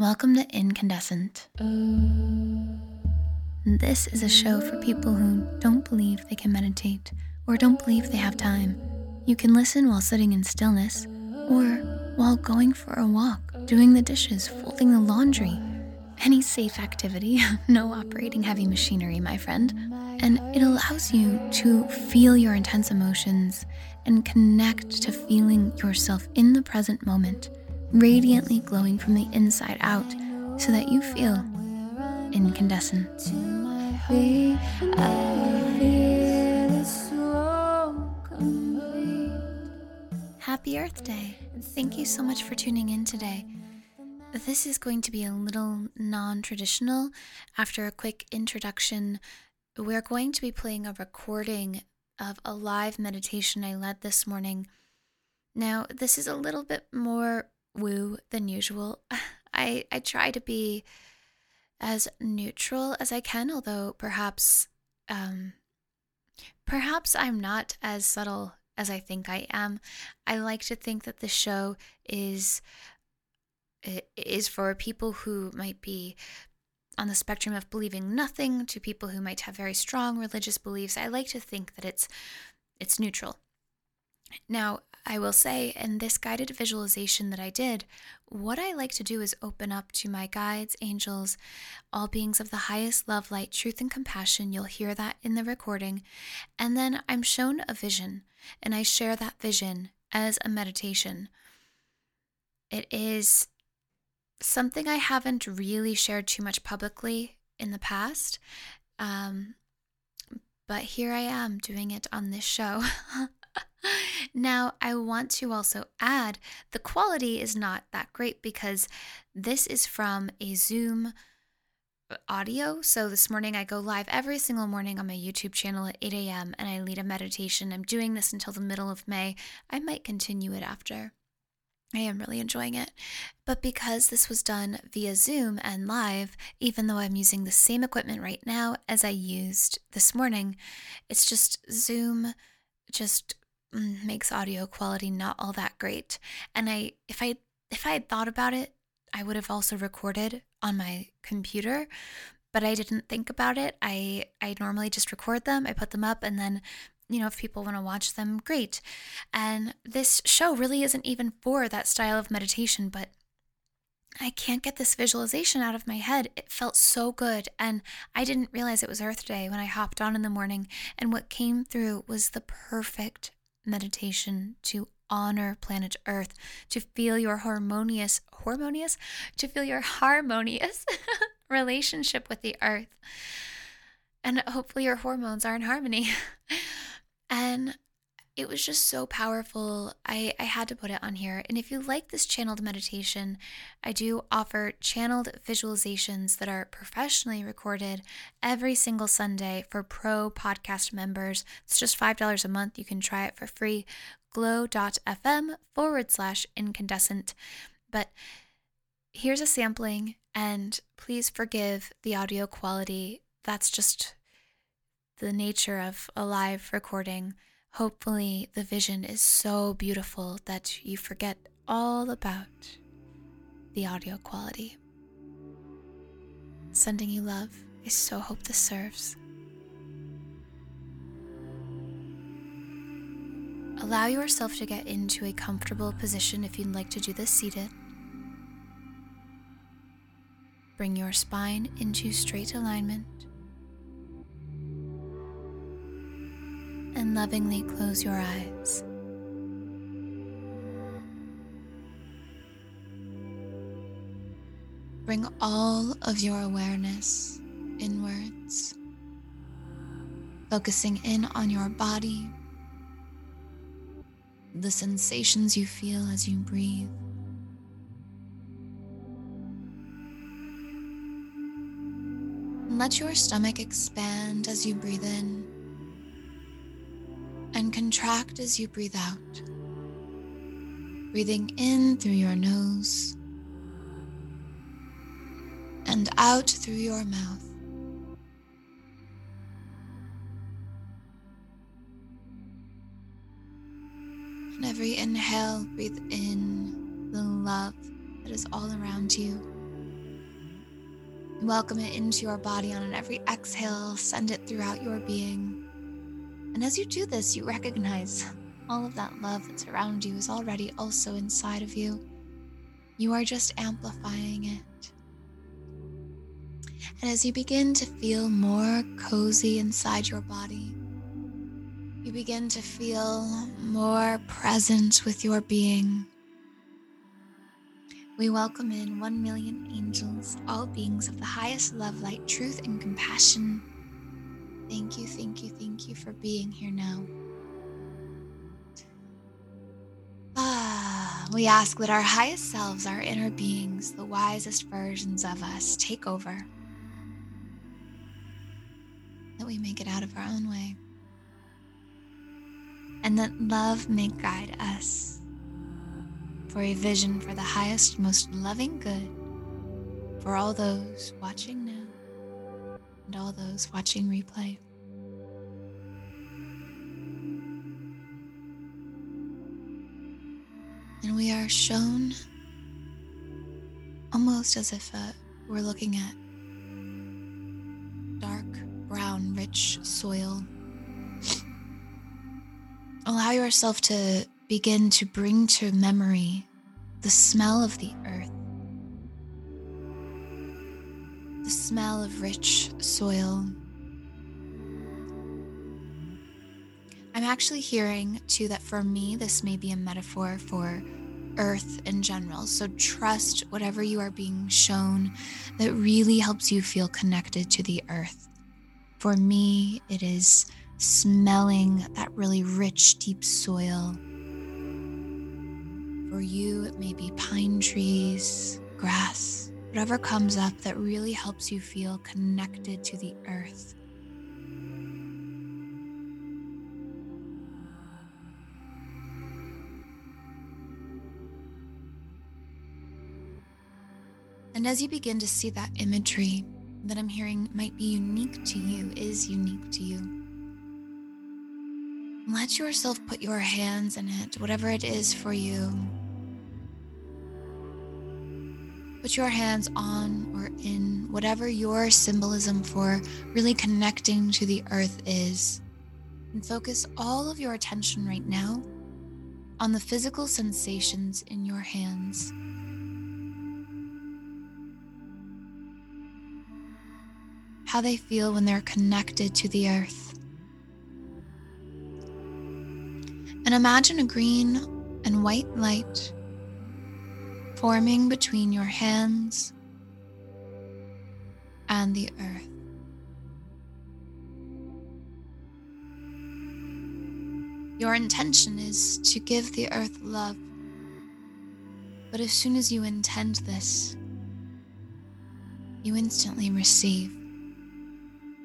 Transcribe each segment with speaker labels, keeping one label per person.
Speaker 1: Welcome to Incandescent. This is a show for people who don't believe they can meditate or don't believe they have time. You can listen while sitting in stillness or while going for a walk, doing the dishes, folding the laundry. Any safe activity, no operating heavy machinery, my friend. And it allows you to feel your intense emotions and connect to feeling yourself in the present moment, radiantly glowing from the inside out so that you feel incandescent. Happy Earth Day. Thank you so much for tuning in today. This is going to be a little non traditional. After a quick introduction, we're going to be playing a recording of a live meditation I led this morning. Now, this is a little bit more woo than usual. I, I try to be as neutral as I can, although perhaps um, perhaps I'm not as subtle as I think I am. I like to think that the show is is for people who might be on the spectrum of believing nothing to people who might have very strong religious beliefs. I like to think that it's it's neutral. Now, I will say in this guided visualization that I did, what I like to do is open up to my guides, angels, all beings of the highest love, light, truth, and compassion. You'll hear that in the recording. And then I'm shown a vision, and I share that vision as a meditation. It is something I haven't really shared too much publicly in the past. Um, but here I am doing it on this show. now, I want to also add the quality is not that great because this is from a Zoom audio. So this morning I go live every single morning on my YouTube channel at 8 a.m. and I lead a meditation. I'm doing this until the middle of May. I might continue it after. I am really enjoying it. But because this was done via Zoom and live, even though I'm using the same equipment right now as I used this morning, it's just Zoom just Mm, makes audio quality not all that great. And I if I if I had thought about it, I would have also recorded on my computer, but I didn't think about it. I I normally just record them, I put them up and then you know, if people want to watch them, great. And this show really isn't even for that style of meditation, but I can't get this visualization out of my head. It felt so good. And I didn't realize it was Earth Day when I hopped on in the morning. And what came through was the perfect meditation to honor planet Earth, to feel your harmonious, harmonious, to feel your harmonious relationship with the Earth. And hopefully your hormones are in harmony. And it was just so powerful. I, I had to put it on here. And if you like this channeled meditation, I do offer channeled visualizations that are professionally recorded every single Sunday for pro podcast members. It's just $5 a month. You can try it for free. glow.fm forward slash incandescent. But here's a sampling, and please forgive the audio quality. That's just the nature of a live recording, hopefully the vision is so beautiful that you forget all about the audio quality. Sending you love. I so hope this serves. Allow yourself to get into a comfortable position if you'd like to do this seated. Bring your spine into straight alignment. and lovingly close your eyes. Bring all of your awareness inwards, focusing in on your body, the sensations you feel as you breathe. Let your stomach expand as you breathe in and contract as you breathe out. Breathing in through your nose and out through your mouth. On every inhale, breathe in the love that is all around you. Welcome it into your body on every exhale, send it throughout your being. And as you do this, you recognize all of that love that's around you is already also inside of you. You are just amplifying it. And as you begin to feel more cozy inside your body, you begin to feel more present with your being. We welcome in 1 million angels, all beings of the highest love, light, truth, and compassion. Thank you, thank you, thank you for being here now. Ah, we ask that our highest selves, our inner beings, the wisest versions of us, take over. That we may get out of our own way. And that love may guide us for a vision for the highest, most loving good for all those watching now and all those watching replay. And we are shown almost as if uh, we're looking at dark, brown, rich soil. Allow yourself to begin to bring to memory the smell of the earth, the smell of rich soil. I'm actually hearing too that for me, this may be a metaphor for earth in general. So trust whatever you are being shown that really helps you feel connected to the earth. For me, it is smelling that really rich, deep soil for you, it may be pine trees, grass, whatever comes up that really helps you feel connected to the earth. And as you begin to see that imagery that I'm hearing might be unique to you, is unique to you, let yourself put your hands in it, whatever it is for you. Put your hands on or in whatever your symbolism for really connecting to the earth is. And focus all of your attention right now on the physical sensations in your hands. How they feel when they're connected to the earth. And imagine a green and white light forming between your hands and the earth. Your intention is to give the earth love. But as soon as you intend this, you instantly receive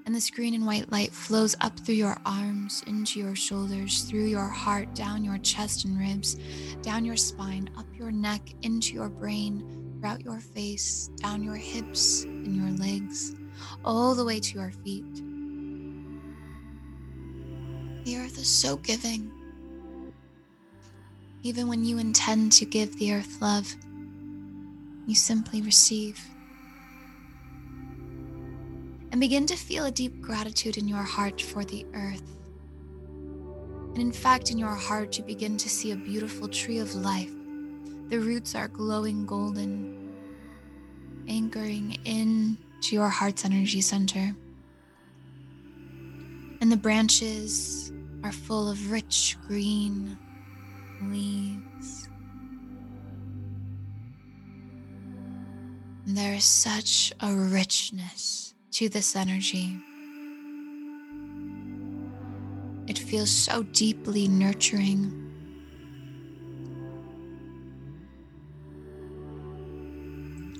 Speaker 1: and this green and white light flows up through your arms, into your shoulders, through your heart, down your chest and ribs, down your spine, up your neck, into your brain, throughout your face, down your hips and your legs, all the way to your feet. The earth is so giving. Even when you intend to give the earth love, you simply receive and begin to feel a deep gratitude in your heart for the earth. And in fact, in your heart, you begin to see a beautiful tree of life. The roots are glowing golden, anchoring in to your heart's energy center. And the branches are full of rich green leaves. And there is such a richness to this energy. It feels so deeply nurturing.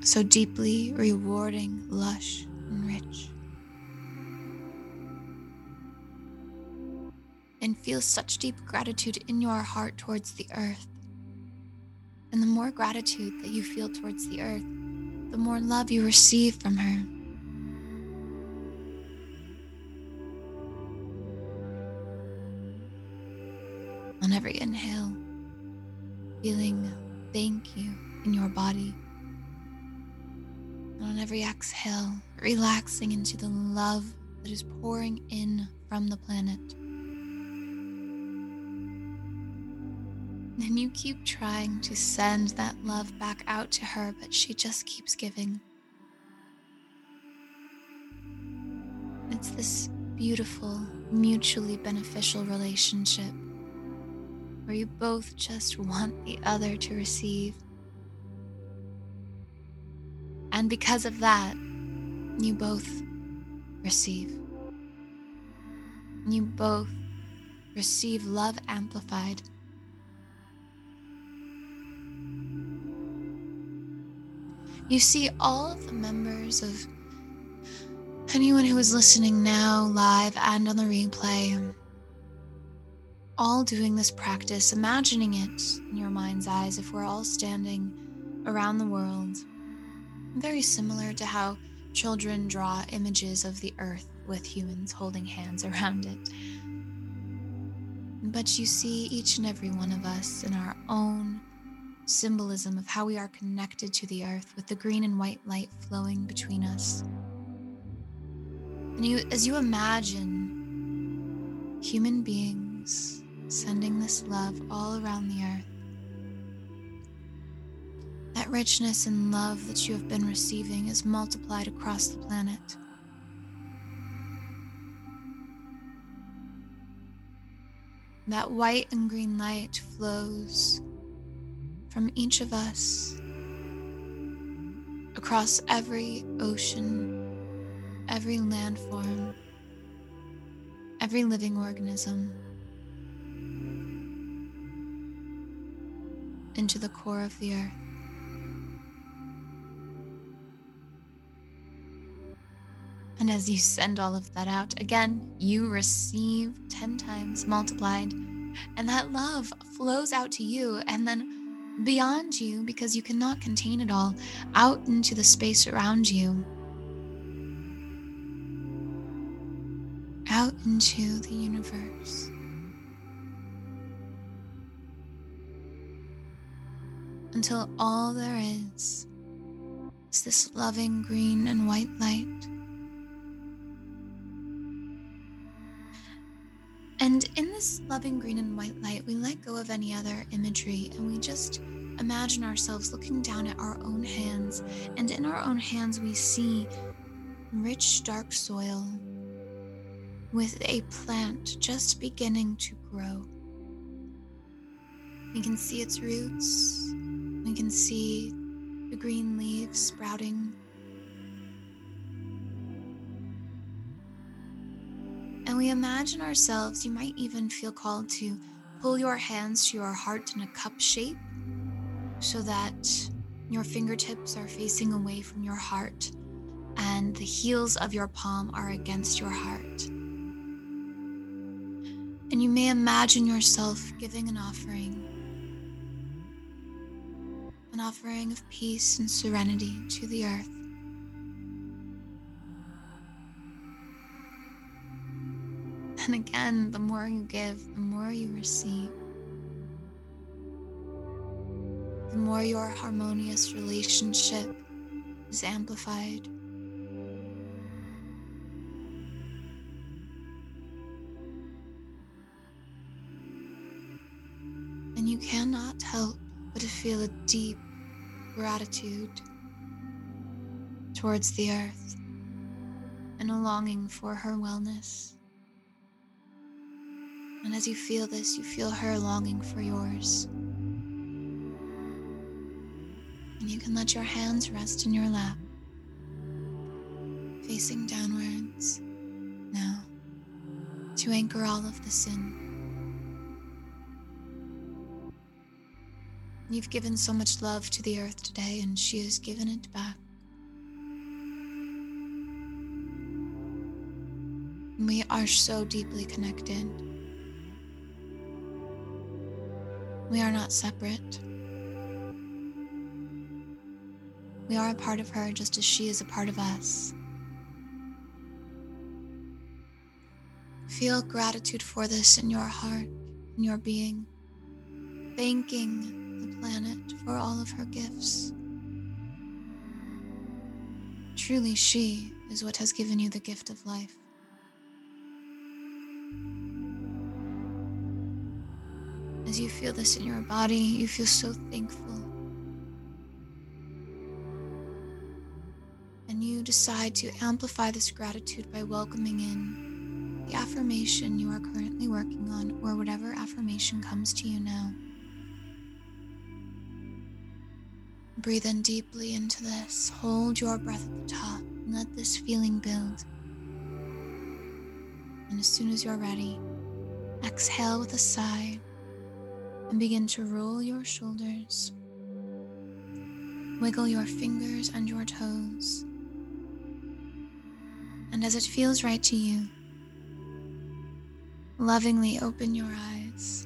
Speaker 1: So deeply rewarding, lush, and rich. And feel such deep gratitude in your heart towards the earth. And the more gratitude that you feel towards the earth, the more love you receive from her. On every inhale, feeling thank you in your body. And on every exhale, relaxing into the love that is pouring in from the planet. And you keep trying to send that love back out to her, but she just keeps giving. It's this beautiful, mutually beneficial relationship where you both just want the other to receive. And because of that, you both receive. You both receive love amplified. You see, all of the members of anyone who is listening now, live and on the replay, all doing this practice, imagining it in your mind's eyes if we're all standing around the world. Very similar to how children draw images of the earth with humans holding hands around it. But you see each and every one of us in our own symbolism of how we are connected to the earth with the green and white light flowing between us. And you, as you imagine human beings sending this love all around the earth, that richness and love that you have been receiving is multiplied across the planet. That white and green light flows from each of us across every ocean, every landform, every living organism, into the core of the earth. And as you send all of that out, again, you receive 10 times multiplied. And that love flows out to you and then beyond you because you cannot contain it all, out into the space around you, out into the universe. Until all there is is this loving green and white light. And in this loving green and white light, we let go of any other imagery and we just imagine ourselves looking down at our own hands. And in our own hands, we see rich, dark soil with a plant just beginning to grow. We can see its roots, we can see the green leaves sprouting And we imagine ourselves, you might even feel called to pull your hands to your heart in a cup shape so that your fingertips are facing away from your heart and the heels of your palm are against your heart. And you may imagine yourself giving an offering, an offering of peace and serenity to the earth. And again, the more you give, the more you receive. The more your harmonious relationship is amplified. And you cannot help but to feel a deep gratitude towards the earth and a longing for her wellness. And as you feel this, you feel her longing for yours. And you can let your hands rest in your lap, facing downwards now to anchor all of this in. You've given so much love to the earth today, and she has given it back. We are so deeply connected. We are not separate. We are a part of her just as she is a part of us. Feel gratitude for this in your heart, in your being, thanking the planet for all of her gifts. Truly, she is what has given you the gift of life. As you feel this in your body, you feel so thankful. And you decide to amplify this gratitude by welcoming in the affirmation you are currently working on, or whatever affirmation comes to you now. Breathe in deeply into this. Hold your breath at the top and let this feeling build. And as soon as you're ready, exhale with a sigh and begin to roll your shoulders. Wiggle your fingers and your toes. And as it feels right to you, lovingly open your eyes.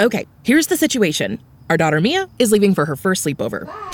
Speaker 2: Okay, here's the situation. Our daughter Mia is leaving for her first sleepover.